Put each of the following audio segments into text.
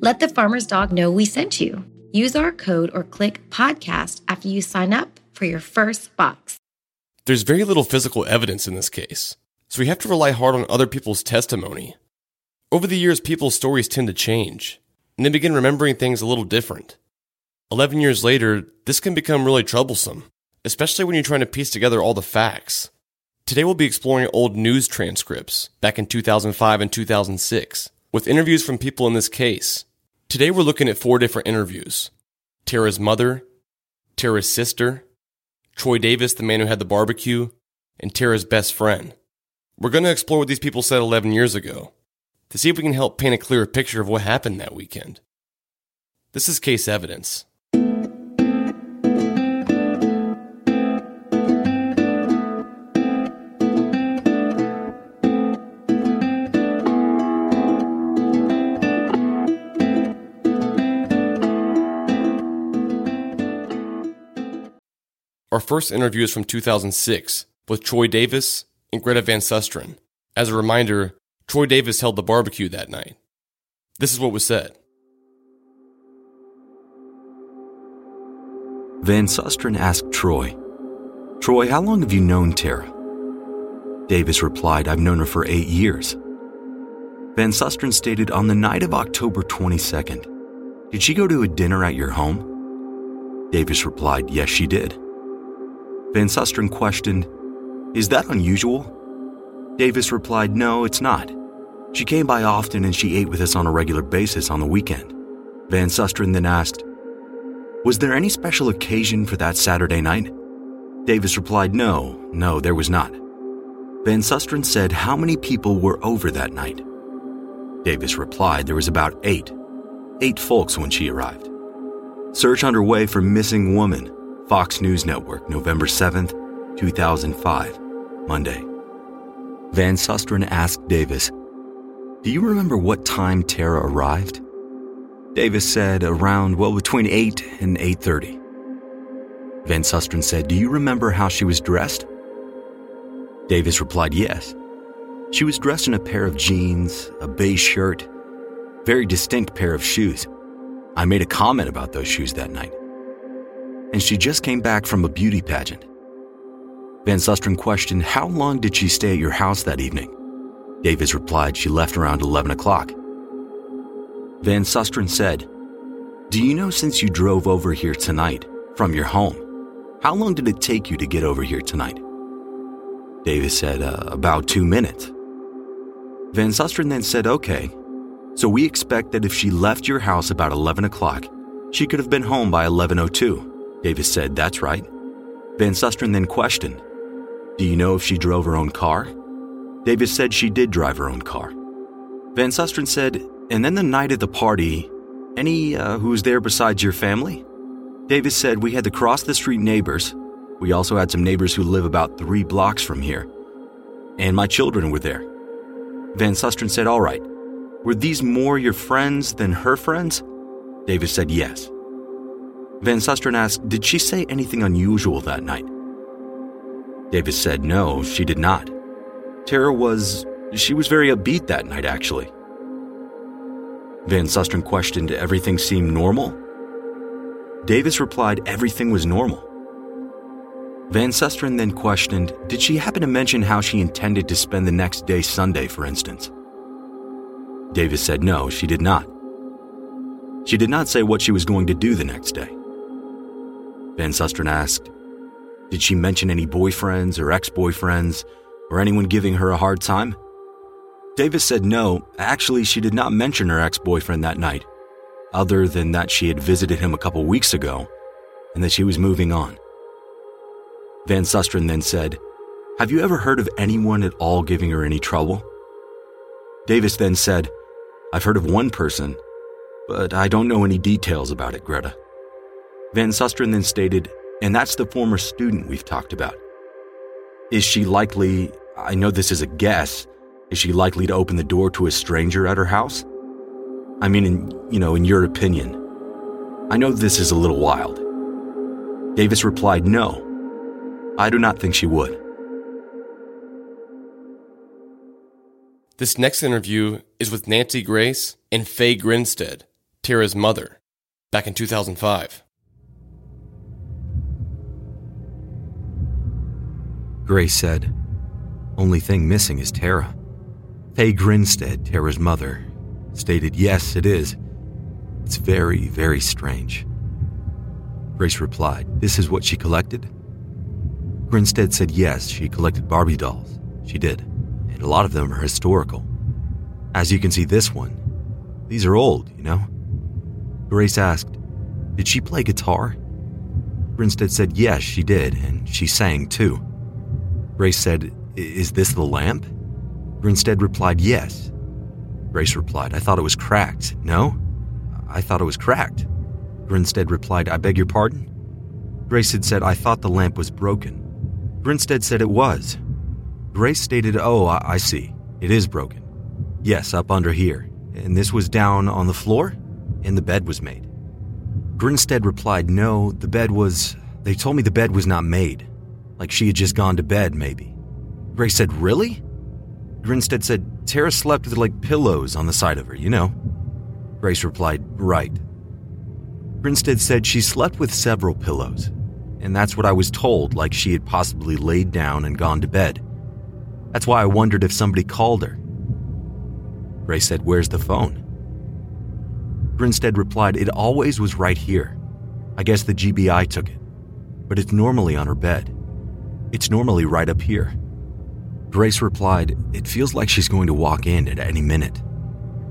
Let the farmer's dog know we sent you. Use our code or click podcast after you sign up for your first box. There's very little physical evidence in this case, so we have to rely hard on other people's testimony. Over the years, people's stories tend to change, and they begin remembering things a little different. 11 years later, this can become really troublesome, especially when you're trying to piece together all the facts. Today, we'll be exploring old news transcripts back in 2005 and 2006 with interviews from people in this case Today we're looking at four different interviews Tara's mother, Tara's sister, Troy Davis, the man who had the barbecue, and Tara's best friend. We're going to explore what these people said 11 years ago to see if we can help paint a clearer picture of what happened that weekend. This is case evidence. Our first interview is from 2006 with Troy Davis and Greta Van Susteren. As a reminder, Troy Davis held the barbecue that night. This is what was said. Van Susteren asked Troy, Troy, how long have you known Tara? Davis replied, I've known her for eight years. Van Susteren stated, On the night of October 22nd, did she go to a dinner at your home? Davis replied, Yes, she did. Van Susteren questioned, Is that unusual? Davis replied, No, it's not. She came by often and she ate with us on a regular basis on the weekend. Van Susteren then asked, Was there any special occasion for that Saturday night? Davis replied, No, no, there was not. Van Susteren said, How many people were over that night? Davis replied, There was about eight. Eight folks when she arrived. Search underway for missing woman, Fox News Network, November 7th, 2005, Monday. Van Susteren asked Davis, Do you remember what time Tara arrived? Davis said around, well, between 8 and 8.30. Van Susteren said, Do you remember how she was dressed? Davis replied, Yes. She was dressed in a pair of jeans, a beige shirt, very distinct pair of shoes. I made a comment about those shoes that night and she just came back from a beauty pageant. Van Susteren questioned, How long did she stay at your house that evening? Davis replied, She left around 11 o'clock. Van Susteren said, Do you know since you drove over here tonight from your home, how long did it take you to get over here tonight? Davis said, uh, About two minutes. Van Susteren then said, Okay, so we expect that if she left your house about 11 o'clock, she could have been home by 1102. Davis said, That's right. Van Susteren then questioned, Do you know if she drove her own car? Davis said she did drive her own car. Van Susteren said, And then the night at the party, any uh, who was there besides your family? Davis said, We had the cross the street neighbors. We also had some neighbors who live about three blocks from here. And my children were there. Van Susteren said, All right. Were these more your friends than her friends? Davis said, Yes. Van Susteren asked, Did she say anything unusual that night? Davis said, No, she did not. Tara was. she was very upbeat that night, actually. Van Susteren questioned, Everything seemed normal? Davis replied, Everything was normal. Van Susteren then questioned, Did she happen to mention how she intended to spend the next day Sunday, for instance? Davis said, No, she did not. She did not say what she was going to do the next day. Van Susteren asked. Did she mention any boyfriends or ex boyfriends or anyone giving her a hard time? Davis said no, actually, she did not mention her ex boyfriend that night, other than that she had visited him a couple weeks ago and that she was moving on. Van Susteren then said, Have you ever heard of anyone at all giving her any trouble? Davis then said, I've heard of one person, but I don't know any details about it, Greta. Van Susteren then stated, and that's the former student we've talked about. Is she likely, I know this is a guess, is she likely to open the door to a stranger at her house? I mean, in, you know, in your opinion. I know this is a little wild. Davis replied, No. I do not think she would. This next interview is with Nancy Grace and Faye Grinstead, Tara's mother, back in 2005. Grace said, Only thing missing is Tara. Faye Grinstead, Tara's mother, stated, Yes, it is. It's very, very strange. Grace replied, This is what she collected? Grinstead said yes, she collected Barbie dolls. She did, and a lot of them are historical. As you can see, this one, these are old, you know? Grace asked, Did she play guitar? Grinstead said yes, she did, and she sang too. Grace said, Is this the lamp? Grinstead replied, Yes. Grace replied, I thought it was cracked. No? I thought it was cracked. Grinstead replied, I beg your pardon? Grace had said, I thought the lamp was broken. Grinstead said it was. Grace stated, Oh, I, I see. It is broken. Yes, up under here. And this was down on the floor? And the bed was made. Grinstead replied, No, the bed was. They told me the bed was not made. Like she had just gone to bed, maybe. Grace said, Really? Grinstead said, Tara slept with like pillows on the side of her, you know. Grace replied, Right. Grinstead said she slept with several pillows, and that's what I was told, like she had possibly laid down and gone to bed. That's why I wondered if somebody called her. Grace said, Where's the phone? Grinstead replied, It always was right here. I guess the GBI took it, but it's normally on her bed. It's normally right up here. Grace replied, It feels like she's going to walk in at any minute.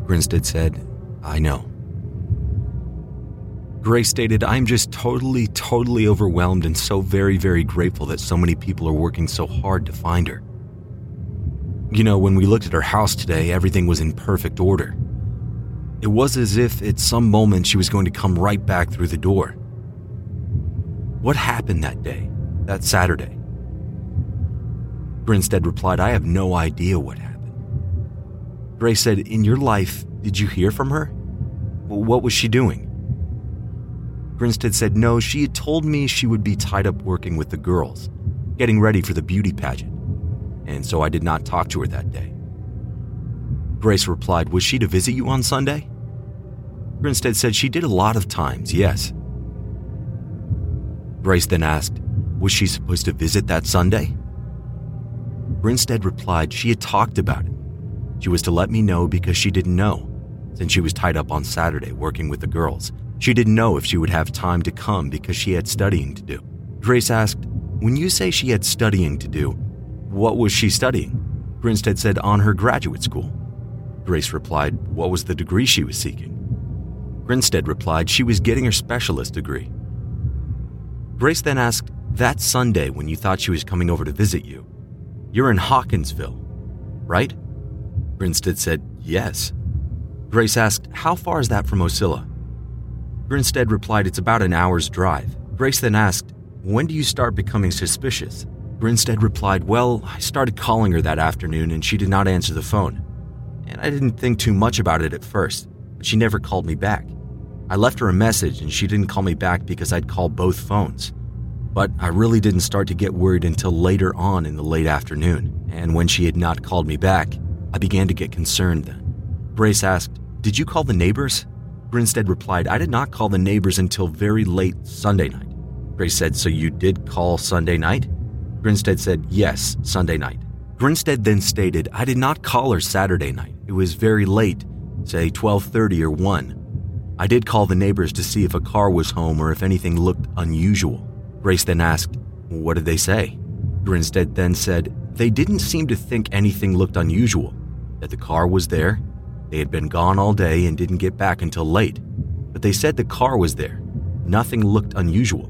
Grinstead said, I know. Grace stated, I'm just totally, totally overwhelmed and so very, very grateful that so many people are working so hard to find her. You know, when we looked at her house today, everything was in perfect order. It was as if at some moment she was going to come right back through the door. What happened that day, that Saturday? Grinstead replied, I have no idea what happened. Grace said, In your life, did you hear from her? What was she doing? Grinstead said, No, she had told me she would be tied up working with the girls, getting ready for the beauty pageant, and so I did not talk to her that day. Grace replied, Was she to visit you on Sunday? Grinstead said she did a lot of times, yes. Grace then asked, Was she supposed to visit that Sunday? Grinstead replied she had talked about it. She was to let me know because she didn't know, since she was tied up on Saturday working with the girls. She didn't know if she would have time to come because she had studying to do. Grace asked, When you say she had studying to do, what was she studying? Grinstead said, On her graduate school. Grace replied, What was the degree she was seeking? Grinstead replied, She was getting her specialist degree. Grace then asked, That Sunday when you thought she was coming over to visit you, you're in Hawkinsville, right? Grinstead said, Yes. Grace asked, How far is that from Ocilla? Grinstead replied, It's about an hour's drive. Grace then asked, When do you start becoming suspicious? Grinstead replied, Well, I started calling her that afternoon and she did not answer the phone. And I didn't think too much about it at first, but she never called me back. I left her a message and she didn't call me back because I'd called both phones. But I really didn't start to get worried until later on in the late afternoon, and when she had not called me back, I began to get concerned then. Grace asked, Did you call the neighbors? Grinstead replied, I did not call the neighbors until very late Sunday night. Grace said, So you did call Sunday night? Grinstead said, Yes, Sunday night. Grinstead then stated, I did not call her Saturday night. It was very late, say 12:30 or 1. I did call the neighbors to see if a car was home or if anything looked unusual. Grace then asked, What did they say? Grinstead then said, They didn't seem to think anything looked unusual, that the car was there. They had been gone all day and didn't get back until late. But they said the car was there. Nothing looked unusual.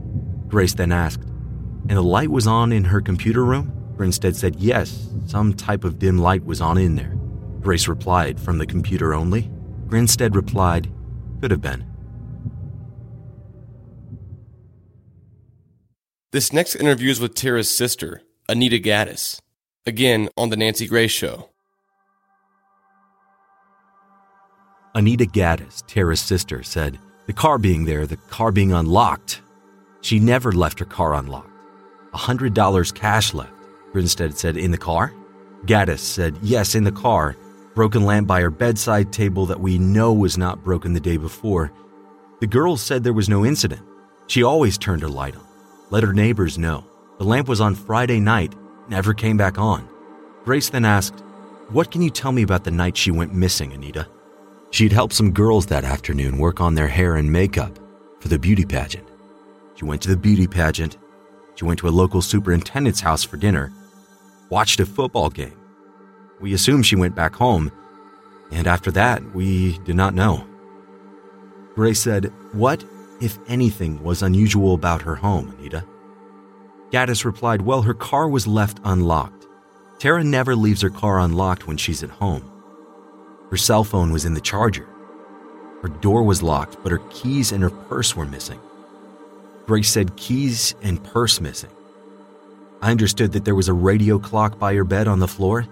Grace then asked, And the light was on in her computer room? Grinstead said, Yes, some type of dim light was on in there. Grace replied, From the computer only? Grinstead replied, Could have been. This next interview is with Tara's sister, Anita Gaddis, again on The Nancy Grace Show. Anita Gaddis, Tara's sister, said, The car being there, the car being unlocked. She never left her car unlocked. A $100 cash left, Grinstead said, In the car? Gaddis said, Yes, in the car. Broken lamp by her bedside table that we know was not broken the day before. The girls said there was no incident. She always turned her light on. Let her neighbors know. The lamp was on Friday night, never came back on. Grace then asked, What can you tell me about the night she went missing, Anita? She'd helped some girls that afternoon work on their hair and makeup for the beauty pageant. She went to the beauty pageant. She went to a local superintendent's house for dinner, watched a football game. We assume she went back home, and after that, we did not know. Grace said, What, if anything, was unusual about her home, Anita? Gaddis replied, Well, her car was left unlocked. Tara never leaves her car unlocked when she's at home. Her cell phone was in the charger. Her door was locked, but her keys and her purse were missing. Grace said keys and purse missing. I understood that there was a radio clock by her bed on the floor.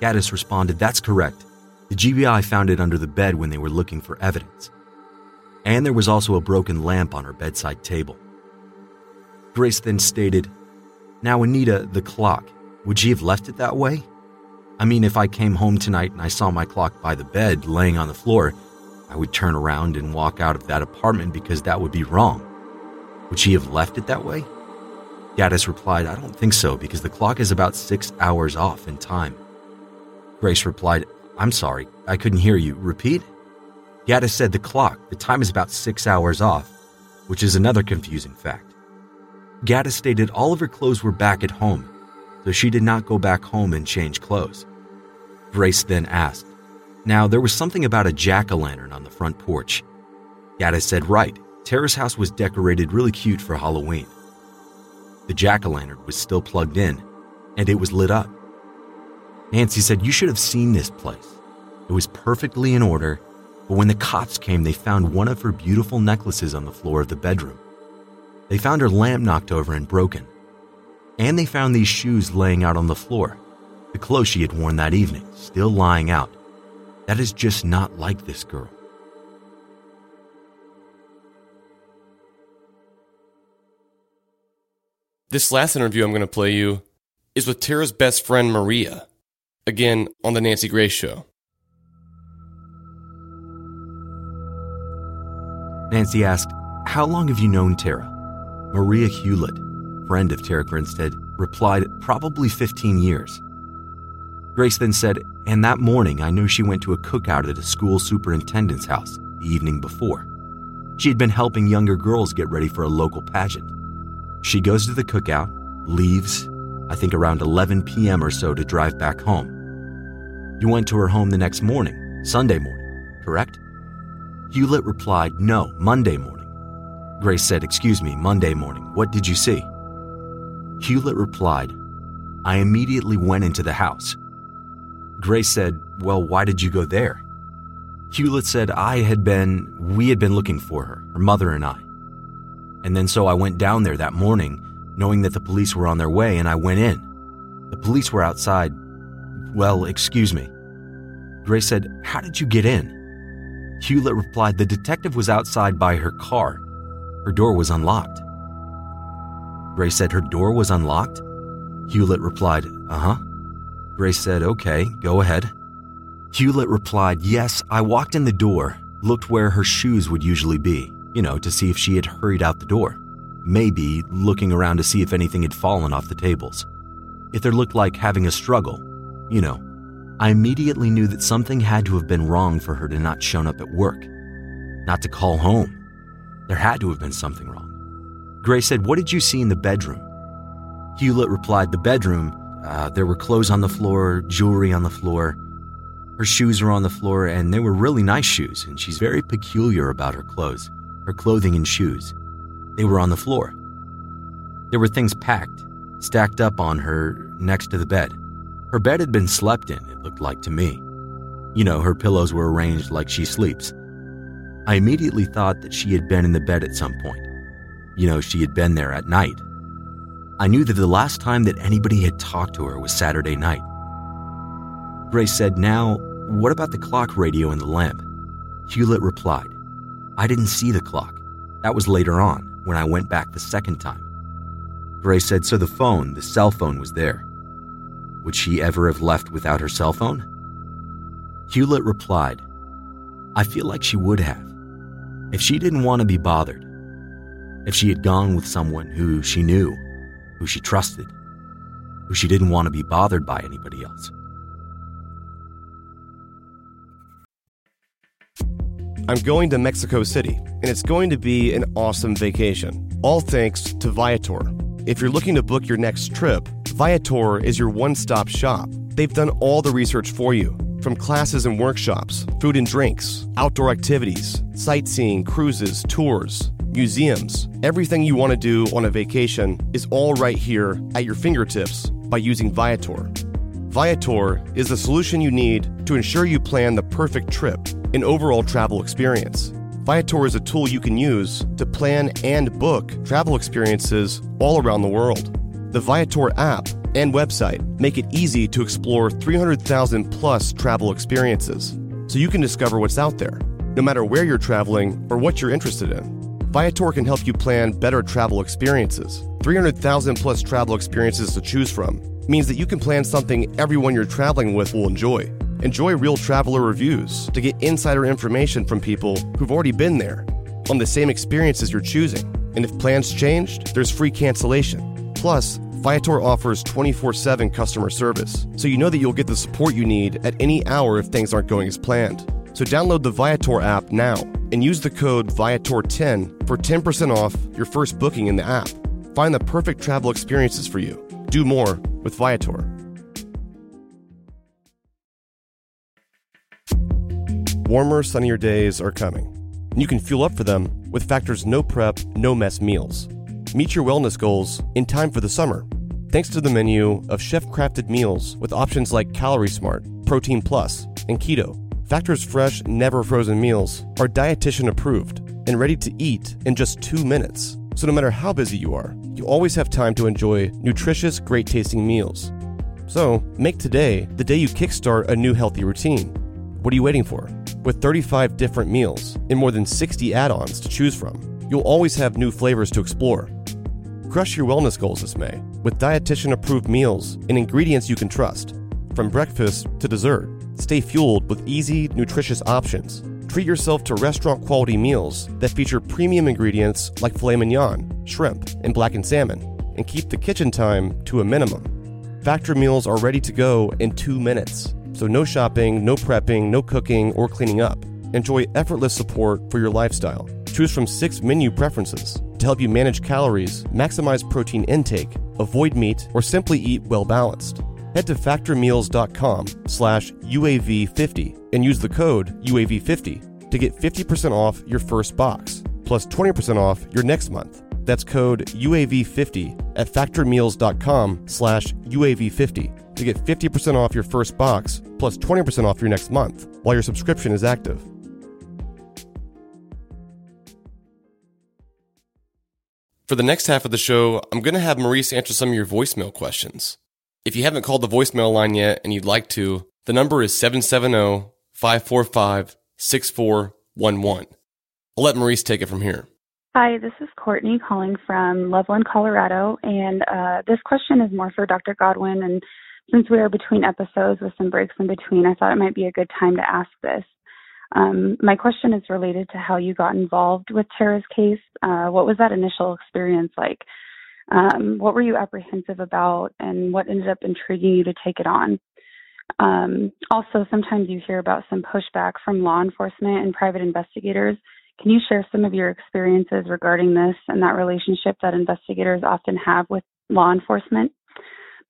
Gaddis responded, That's correct. The GBI found it under the bed when they were looking for evidence. And there was also a broken lamp on her bedside table. Grace then stated, Now, Anita, the clock, would she have left it that way? I mean, if I came home tonight and I saw my clock by the bed laying on the floor, I would turn around and walk out of that apartment because that would be wrong. Would she have left it that way? Gaddis replied, I don't think so because the clock is about six hours off in time. Grace replied, I'm sorry, I couldn't hear you. Repeat? Gaddis said the clock, the time is about six hours off, which is another confusing fact. Gaddis stated all of her clothes were back at home, so she did not go back home and change clothes. Grace then asked, Now, there was something about a jack o' lantern on the front porch. Gaddis said, Right, Tara's house was decorated really cute for Halloween. The jack o' lantern was still plugged in, and it was lit up. Nancy said, You should have seen this place. It was perfectly in order, but when the cops came, they found one of her beautiful necklaces on the floor of the bedroom. They found her lamp knocked over and broken. And they found these shoes laying out on the floor, the clothes she had worn that evening, still lying out. That is just not like this girl. This last interview I'm going to play you is with Tara's best friend, Maria, again on The Nancy Grace Show. Nancy asked, How long have you known Tara? Maria Hewlett, friend of Tara Grinstead, replied, Probably 15 years. Grace then said, And that morning I knew she went to a cookout at a school superintendent's house the evening before. She had been helping younger girls get ready for a local pageant. She goes to the cookout, leaves, I think around 11 p.m. or so, to drive back home. You went to her home the next morning, Sunday morning, correct? Hewlett replied, No, Monday morning. Grace said, Excuse me, Monday morning. What did you see? Hewlett replied, I immediately went into the house. Grace said, Well, why did you go there? Hewlett said, I had been, we had been looking for her, her mother and I. And then so I went down there that morning, knowing that the police were on their way, and I went in. The police were outside. Well, excuse me. Grace said, How did you get in? Hewlett replied, The detective was outside by her car. Her door was unlocked. Grace said, Her door was unlocked? Hewlett replied, Uh huh. Grace said, Okay, go ahead. Hewlett replied, Yes, I walked in the door, looked where her shoes would usually be, you know, to see if she had hurried out the door. Maybe looking around to see if anything had fallen off the tables. If there looked like having a struggle, you know. I immediately knew that something had to have been wrong for her to not shown up at work, not to call home. There had to have been something wrong. Gray said, What did you see in the bedroom? Hewlett replied, The bedroom. Uh, there were clothes on the floor, jewelry on the floor. Her shoes were on the floor, and they were really nice shoes, and she's very peculiar about her clothes, her clothing and shoes. They were on the floor. There were things packed, stacked up on her next to the bed. Her bed had been slept in, it looked like to me. You know, her pillows were arranged like she sleeps. I immediately thought that she had been in the bed at some point. You know, she had been there at night. I knew that the last time that anybody had talked to her was Saturday night. Grace said, Now, what about the clock radio and the lamp? Hewlett replied, I didn't see the clock. That was later on, when I went back the second time. Grace said, So the phone, the cell phone, was there. Would she ever have left without her cell phone? Hewlett replied, I feel like she would have. If she didn't want to be bothered, if she had gone with someone who she knew, who she trusted, who she didn't want to be bothered by anybody else. I'm going to Mexico City, and it's going to be an awesome vacation. All thanks to Viator. If you're looking to book your next trip, Viator is your one stop shop. They've done all the research for you from classes and workshops, food and drinks, outdoor activities, sightseeing, cruises, tours, museums. Everything you want to do on a vacation is all right here at your fingertips by using Viator. Viator is the solution you need to ensure you plan the perfect trip and overall travel experience. Viator is a tool you can use to plan and book travel experiences all around the world. The Viator app and website make it easy to explore 300,000 plus travel experiences so you can discover what's out there, no matter where you're traveling or what you're interested in. Viator can help you plan better travel experiences. 300,000 plus travel experiences to choose from means that you can plan something everyone you're traveling with will enjoy. Enjoy real traveler reviews to get insider information from people who've already been there on the same experiences you're choosing. And if plans changed, there's free cancellation. Plus, Viator offers 24 7 customer service, so you know that you'll get the support you need at any hour if things aren't going as planned. So download the Viator app now and use the code Viator10 for 10% off your first booking in the app. Find the perfect travel experiences for you. Do more with Viator. Warmer, sunnier days are coming, and you can fuel up for them with Factor's no prep, no mess meals. Meet your wellness goals in time for the summer. Thanks to the menu of chef crafted meals with options like Calorie Smart, Protein Plus, and Keto Factor's fresh, never frozen meals are dietitian approved and ready to eat in just two minutes. So no matter how busy you are, you always have time to enjoy nutritious, great tasting meals. So make today the day you kickstart a new healthy routine. What are you waiting for? With 35 different meals and more than 60 add ons to choose from, you'll always have new flavors to explore. Crush your wellness goals this May with dietitian approved meals and ingredients you can trust, from breakfast to dessert. Stay fueled with easy, nutritious options. Treat yourself to restaurant quality meals that feature premium ingredients like filet mignon, shrimp, and blackened salmon, and keep the kitchen time to a minimum. Factor meals are ready to go in two minutes, so no shopping, no prepping, no cooking, or cleaning up. Enjoy effortless support for your lifestyle. Choose from six menu preferences to help you manage calories, maximize protein intake, avoid meat, or simply eat well balanced head to factormeals.com slash UAV50 and use the code UAV50 to get 50% off your first box, plus 20% off your next month. That's code UAV50 at factormeals.com slash UAV50 to get 50% off your first box, plus 20% off your next month while your subscription is active. For the next half of the show, I'm going to have Maurice answer some of your voicemail questions. If you haven't called the voicemail line yet and you'd like to, the number is 770 545 6411. I'll let Maurice take it from here. Hi, this is Courtney calling from Loveland, Colorado, and uh, this question is more for Dr. Godwin. And since we are between episodes with some breaks in between, I thought it might be a good time to ask this. Um, my question is related to how you got involved with Tara's case. Uh, what was that initial experience like? Um, what were you apprehensive about, and what ended up intriguing you to take it on? Um, also, sometimes you hear about some pushback from law enforcement and private investigators Can you share some of your experiences regarding this and that relationship that investigators often have with law enforcement?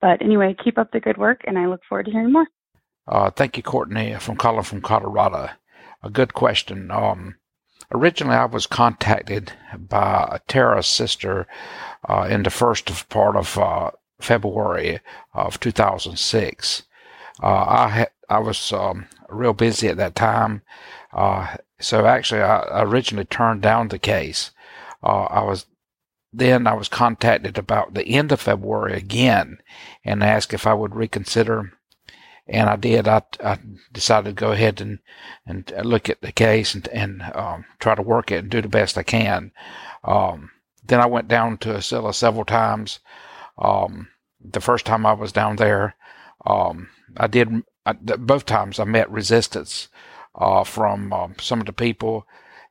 But anyway, keep up the good work, and I look forward to hearing more. Uh, thank you, Courtney, from calling from Colorado. A good question. Um, originally, I was contacted by Tara's sister uh, in the first part of uh, February of 2006. Uh, I I was um, real busy at that time, uh, so actually, I originally turned down the case. Uh, I was then I was contacted about the end of February again and asked if I would reconsider. And I did. I, I decided to go ahead and, and look at the case and, and um, try to work it and do the best I can. Um, then I went down to Ocilla several times. Um, the first time I was down there, um, I did I, both times I met resistance uh, from um, some of the people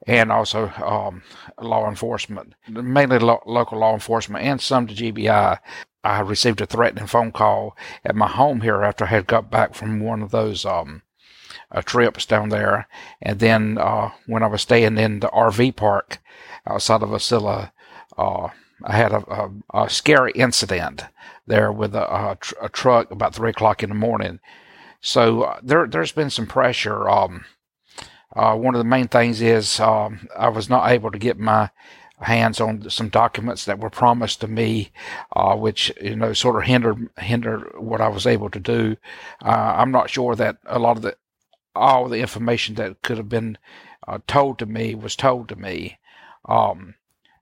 and also um, law enforcement, mainly lo- local law enforcement and some to GBI. I received a threatening phone call at my home here after I had got back from one of those um, uh, trips down there. And then uh, when I was staying in the RV park outside of Ocilla, uh, I had a, a, a, scary incident there with a, a, tr- a, truck about three o'clock in the morning. So uh, there, there's been some pressure. Um, uh, one of the main things is um, I was not able to get my hands on some documents that were promised to me, uh, which you know sort of hindered hindered what I was able to do. Uh, I'm not sure that a lot of the all the information that could have been uh, told to me was told to me. Um,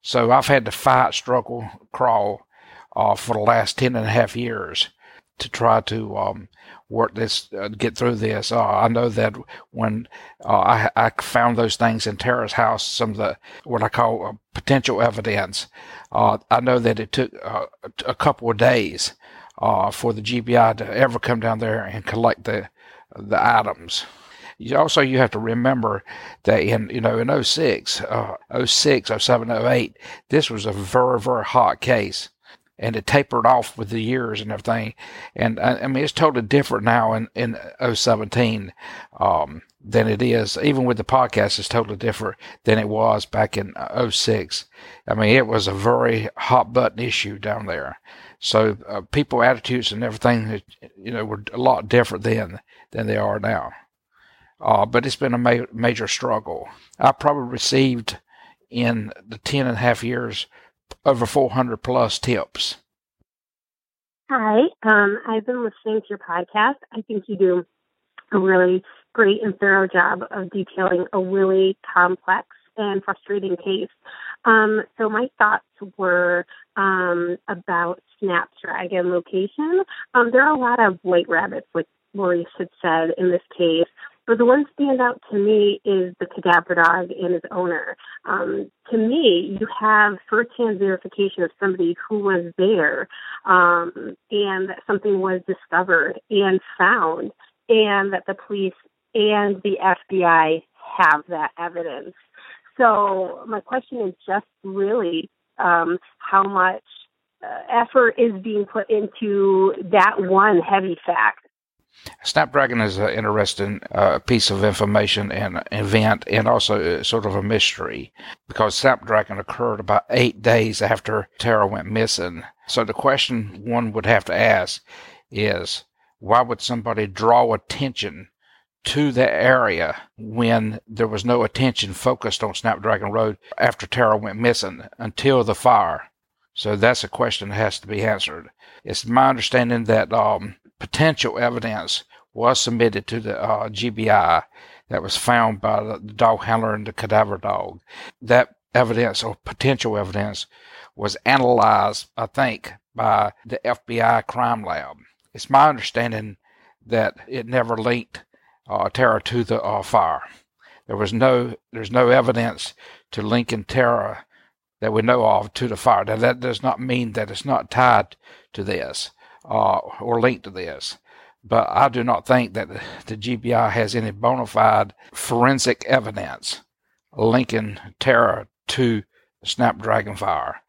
so I've had to fight, struggle, crawl uh, for the last ten and a half years to try to um, work this, uh, get through this. Uh, I know that when uh, I, I, found those things in Tara's house, some of the what I call uh, potential evidence, uh, I know that it took uh, a couple of days for the GBI to ever come down there and collect the the items. You also, you have to remember that in you know in 06, 06, 07, 08, this was a very very hot case and it tapered off with the years and everything. And I, I mean, it's totally different now in, in 017 um, than it is. Even with the podcast, it's totally different than it was back in 06. I mean, it was a very hot button issue down there. So uh, people attitudes and everything, you know, were a lot different then than they are now. Uh, but it's been a ma- major struggle. I probably received in the 10 and a half years over 400 plus tips. Hi, um, I've been listening to your podcast. I think you do a really great and thorough job of detailing a really complex and frustrating case. Um, so my thoughts were um, about Snapdragon location. Um, there are a lot of white rabbits, like Maurice had said in this case, but the one stand out to me is the cadaver dog and its owner. Um, to me, you have firsthand verification of somebody who was there um, and that something was discovered and found, and that the police and the FBI have that evidence. So, my question is just really um, how much uh, effort is being put into that one heavy fact Snapdragon is an interesting uh, piece of information and event, and also uh, sort of a mystery because Snapdragon occurred about eight days after Tara went missing. So the question one would have to ask is why would somebody draw attention to the area when there was no attention focused on Snapdragon Road after Tara went missing until the fire? So that's a question that has to be answered. It's my understanding that um, potential evidence was submitted to the uh, GBI that was found by the dog handler and the cadaver dog. That evidence or potential evidence was analyzed, I think, by the FBI crime lab. It's my understanding that it never linked uh, Tara to the uh, fire. There was no, there's no evidence to linking Tara that we know of to the fire. Now that does not mean that it's not tied to this uh, or linked to this. But I do not think that the GBI has any bona fide forensic evidence linking Tara to the Snapdragon fire.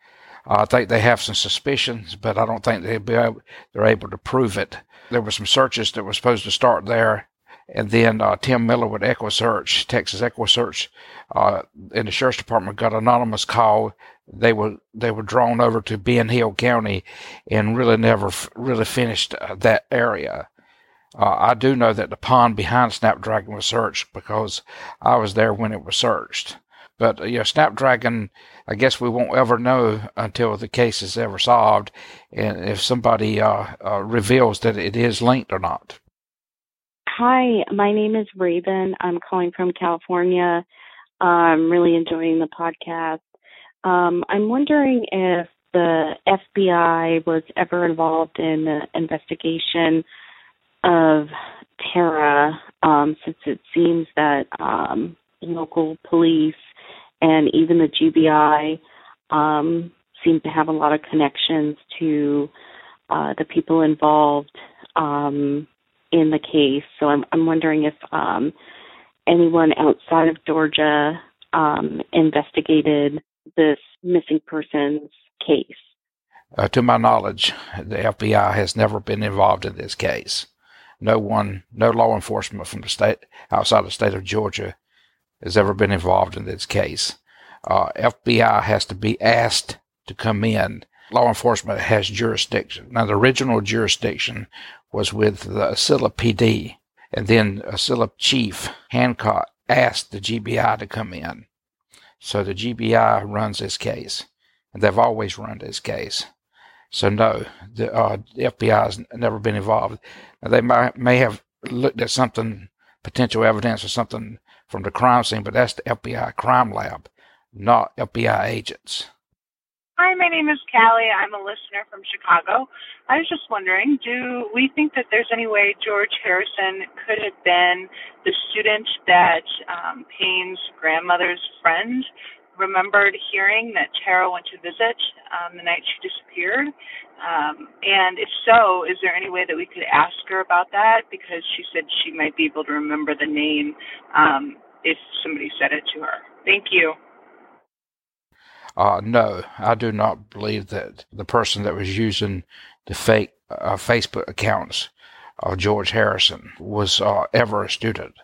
I think they have some suspicions, but I don't think they'll be able, they're able to prove it. There were some searches that were supposed to start there And then uh, Tim Miller with EquuSearch, Texas EquuSearch, uh, in the sheriff's department got anonymous call. They were they were drawn over to Ben Hill County, and really never f- really finished uh, that area. Uh, I do know that the pond behind Snapdragon was searched because I was there when it was searched. But uh, yeah, Snapdragon, I guess we won't ever know until the case is ever solved, and if somebody uh, uh, reveals that it is linked or not. Hi, my name is Raven. I'm calling from California. I'm really enjoying the podcast. Um, I'm wondering if the FBI was ever involved in the investigation of Tara, um, since it seems that um, local police and even the GBI um, seem to have a lot of connections to uh, the people involved um, in the case. So I'm, I'm wondering if um, anyone outside of Georgia um, investigated this missing persons case. Uh, to my knowledge, the FBI has never been involved in this case. No one, no law enforcement from the state outside the state of Georgia has ever been involved in this case. Uh, FBI has to be asked to come in. Law enforcement has jurisdiction. Now, the original jurisdiction was with the Ocilla PD, and then Ocilla Chief Hancock asked the GBI to come in. So the GBI runs this case, and they've always run this case. So no, the, uh, the FBI has never been involved. Now, they may have looked at something, potential evidence or something from the crime scene, but that's the FBI crime lab, not FBI agents. Hi, my name is Callie. I'm a listener from Chicago. I was just wondering, do we think that there's any way George Harrison could have been the student that um, Payne's grandmother's friend remembered hearing that Tara went to visit um, the night she disappeared? Um, and if so, is there any way that we could ask her about that? Because she said she might be able to remember the name um, if somebody said it to her. Thank you. Uh, no, I do not believe that the person that was using the fake uh, Facebook accounts of George Harrison was uh, ever a student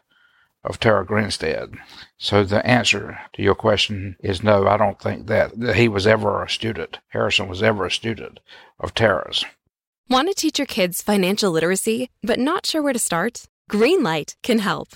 of Tara Grinstead. So the answer to your question is no, I don't think that, that he was ever a student. Harrison was ever a student of Tara's. Want to teach your kids financial literacy, but not sure where to start? Greenlight can help.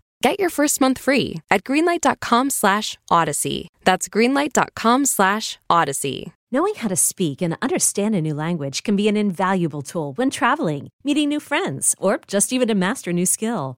Get your first month free at greenlight.com slash odyssey. That's greenlight.com slash odyssey. Knowing how to speak and understand a new language can be an invaluable tool when traveling, meeting new friends, or just even to master a new skill.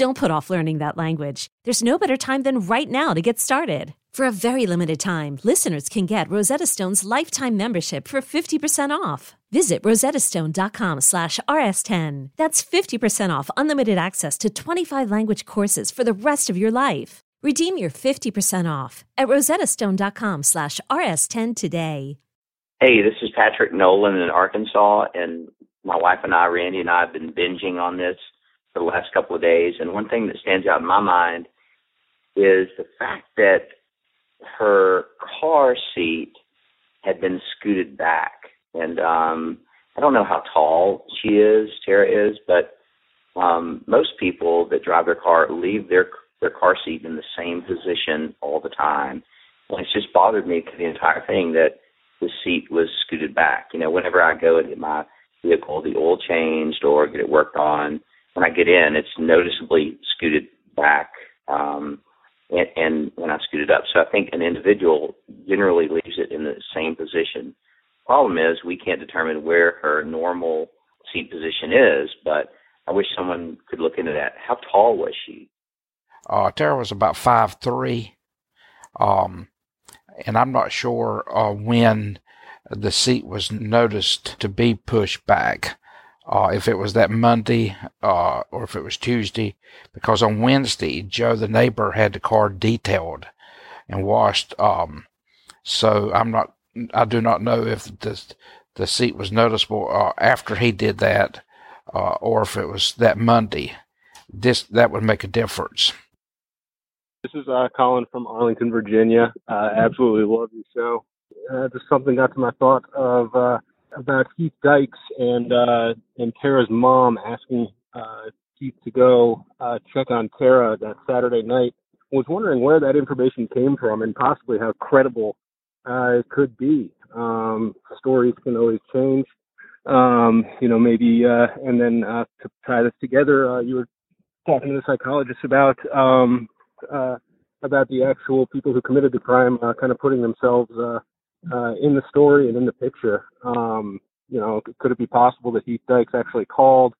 Don't put off learning that language. There's no better time than right now to get started. For a very limited time, listeners can get Rosetta Stone's lifetime membership for 50% off. Visit rosettastone.com slash rs10. That's 50% off unlimited access to 25 language courses for the rest of your life. Redeem your 50% off at rosettastone.com slash rs10 today. Hey, this is Patrick Nolan in Arkansas, and my wife and I, Randy and I, have been binging on this for the last couple of days. And one thing that stands out in my mind is the fact that her car seat had been scooted back. And um I don't know how tall she is, Tara is, but um, most people that drive their car leave their their car seat in the same position all the time. And it's just bothered me the entire thing that the seat was scooted back. You know, whenever I go and get my vehicle, the oil changed or get it worked on, when I get in, it's noticeably scooted back. Um, and, and when I scoot it up. So I think an individual generally leaves it in the same position. Problem is, we can't determine where her normal seat position is, but I wish someone could look into that. How tall was she? Uh, Tara was about five three, um, and I'm not sure uh, when the seat was noticed to be pushed back. Uh, if it was that Monday uh, or if it was Tuesday, because on Wednesday Joe the neighbor had the car detailed and washed. Um, so I'm not, I do not know if the the seat was noticeable uh, after he did that, uh, or if it was that Monday. This that would make a difference. This is uh, Colin from Arlington, Virginia. Uh, absolutely love your show. Uh, just something got to my thought of uh, about Heath Dykes and uh, and Tara's mom asking uh, Heath to go uh, check on Tara that Saturday night. Was wondering where that information came from and possibly how credible uh, it could be. Um, stories can always change. Um, you know, maybe uh, and then uh, to tie this together, uh, you were talking to the psychologist about um, uh, about the actual people who committed the crime, kind of putting themselves uh, in the story and in the picture. Um, you know, could it be possible that Heath Dykes actually called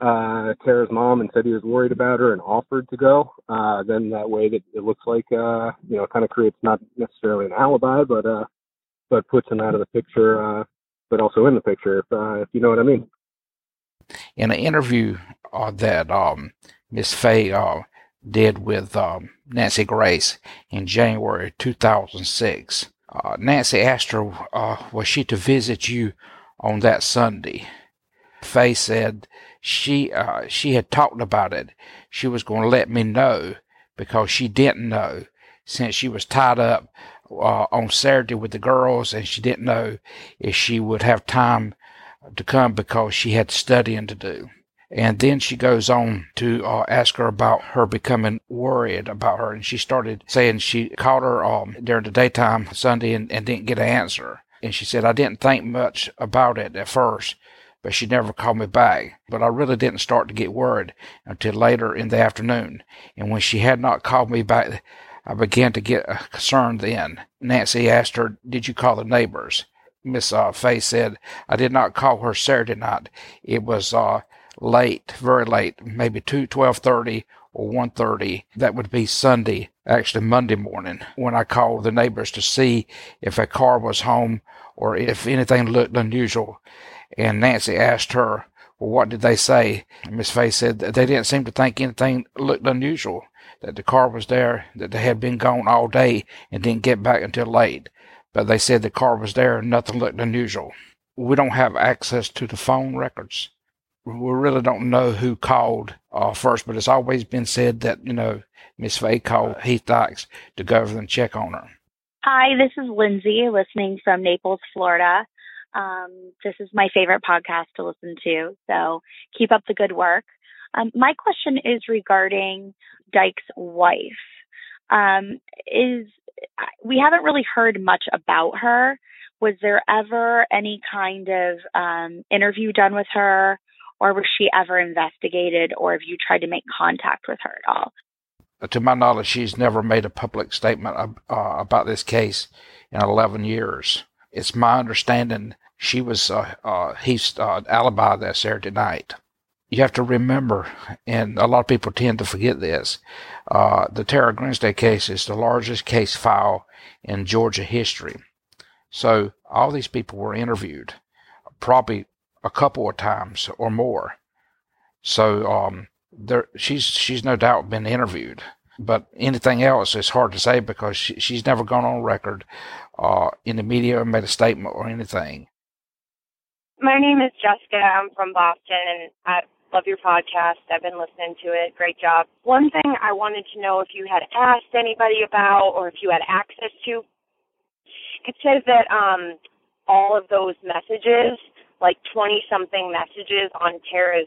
uh, Tara's mom and said he was worried about her and offered to go? Uh, then that way that it looks like, uh, you know, kind of creates not necessarily an alibi, but, uh, but puts him out of the picture, uh, but also in the picture, if, uh, if you know what I mean. In an interview uh, that um, Miss Faye uh, did with um, Nancy Grace in January 2006, uh, Nancy asked her, uh, was she to visit you on that Sunday? Faye said she uh, she had talked about it. She was going to let me know because she didn't know since she was tied up uh, on Saturday with the girls and she didn't know if she would have time to come because she had studying to do. And then she goes on to uh, ask her about her becoming worried about her. And she started saying she called her um, during the daytime Sunday and, and didn't get an answer. And she said, I didn't think much about it at first, but she never called me back. But I really didn't start to get worried until later in the afternoon. And when she had not called me back, I began to get uh, concerned then. Nancy asked her, Did you call the neighbors? Miss uh, Faye said, I did not call her Saturday night. It was uh, late, very late, maybe 2, 12.30 or 1.30. That would be Sunday, actually Monday morning, when I called the neighbors to see if a car was home or if anything looked unusual. And Nancy asked her, well, what did they say? Miss Faye said that they didn't seem to think anything looked unusual, that the car was there, that they had been gone all day and didn't get back until late. But they said the car was there and nothing looked unusual. We don't have access to the phone records we really don't know who called uh, first, but it's always been said that, you know, Miss Faye called Heath Dykes to go over and check on her. Hi, this is Lindsay listening from Naples, Florida. Um, this is my favorite podcast to listen to, so keep up the good work. Um, my question is regarding Dyke's wife. Um, is we haven't really heard much about her. Was there ever any kind of um, interview done with her? Or was she ever investigated, or have you tried to make contact with her at all? To my knowledge, she's never made a public statement uh, about this case in 11 years. It's my understanding she was uh, uh, he's uh, alibi that Saturday night. You have to remember, and a lot of people tend to forget this. Uh, the Tara Grinstead case is the largest case file in Georgia history. So all these people were interviewed, probably a couple of times or more. So um, there, she's she's no doubt been interviewed. But anything else is hard to say because she, she's never gone on record uh, in the media or made a statement or anything. My name is Jessica. I'm from Boston, and I love your podcast. I've been listening to it. Great job. One thing I wanted to know if you had asked anybody about or if you had access to. It says that um, all of those messages like 20 something messages on Tara's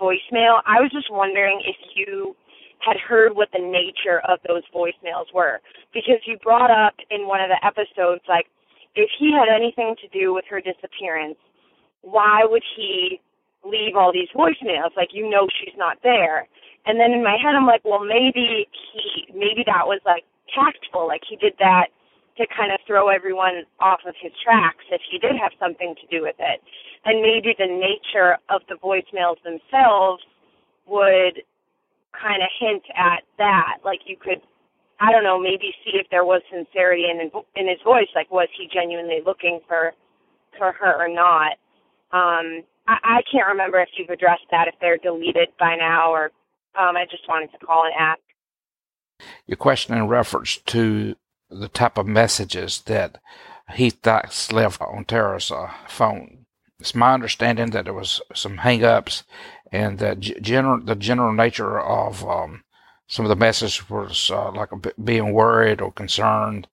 voicemail. I was just wondering if you had heard what the nature of those voicemails were because you brought up in one of the episodes like if he had anything to do with her disappearance, why would he leave all these voicemails? Like you know she's not there. And then in my head I'm like, well maybe he maybe that was like tactful, like he did that to kind of throw everyone off of his tracks if he did have something to do with it. And maybe the nature of the voicemails themselves would kind of hint at that. Like you could, I don't know, maybe see if there was sincerity in in his voice. Like was he genuinely looking for for her or not? Um, I, I can't remember if you've addressed that, if they're deleted by now, or um, I just wanted to call and ask. Your question in reference to the type of messages that Heath Dykes left on Tara's uh, phone. It's my understanding that there was some hang-ups and that general the general nature of um, some of the messages was uh, like being worried or concerned.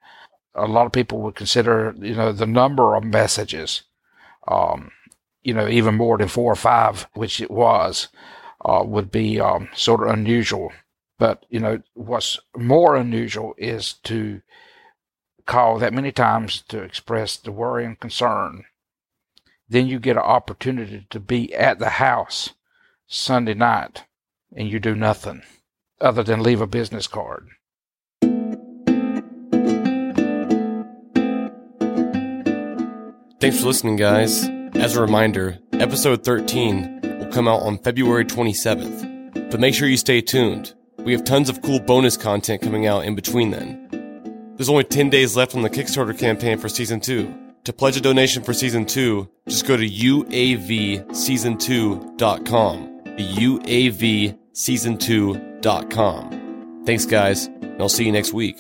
A lot of people would consider, you know, the number of messages, um, you know, even more than four or five, which it was, uh, would be um, sort of unusual. But you know, what's more unusual is to call that many times to express the worry and concern. Then you get an opportunity to be at the house Sunday night and you do nothing other than leave a business card. Thanks for listening, guys. As a reminder, episode 13 will come out on February 27th, but make sure you stay tuned. We have tons of cool bonus content coming out in between then. There's only 10 days left on the Kickstarter campaign for Season 2. To pledge a donation for Season 2, just go to uavseason2.com. uavseason2.com. Thanks, guys, and I'll see you next week.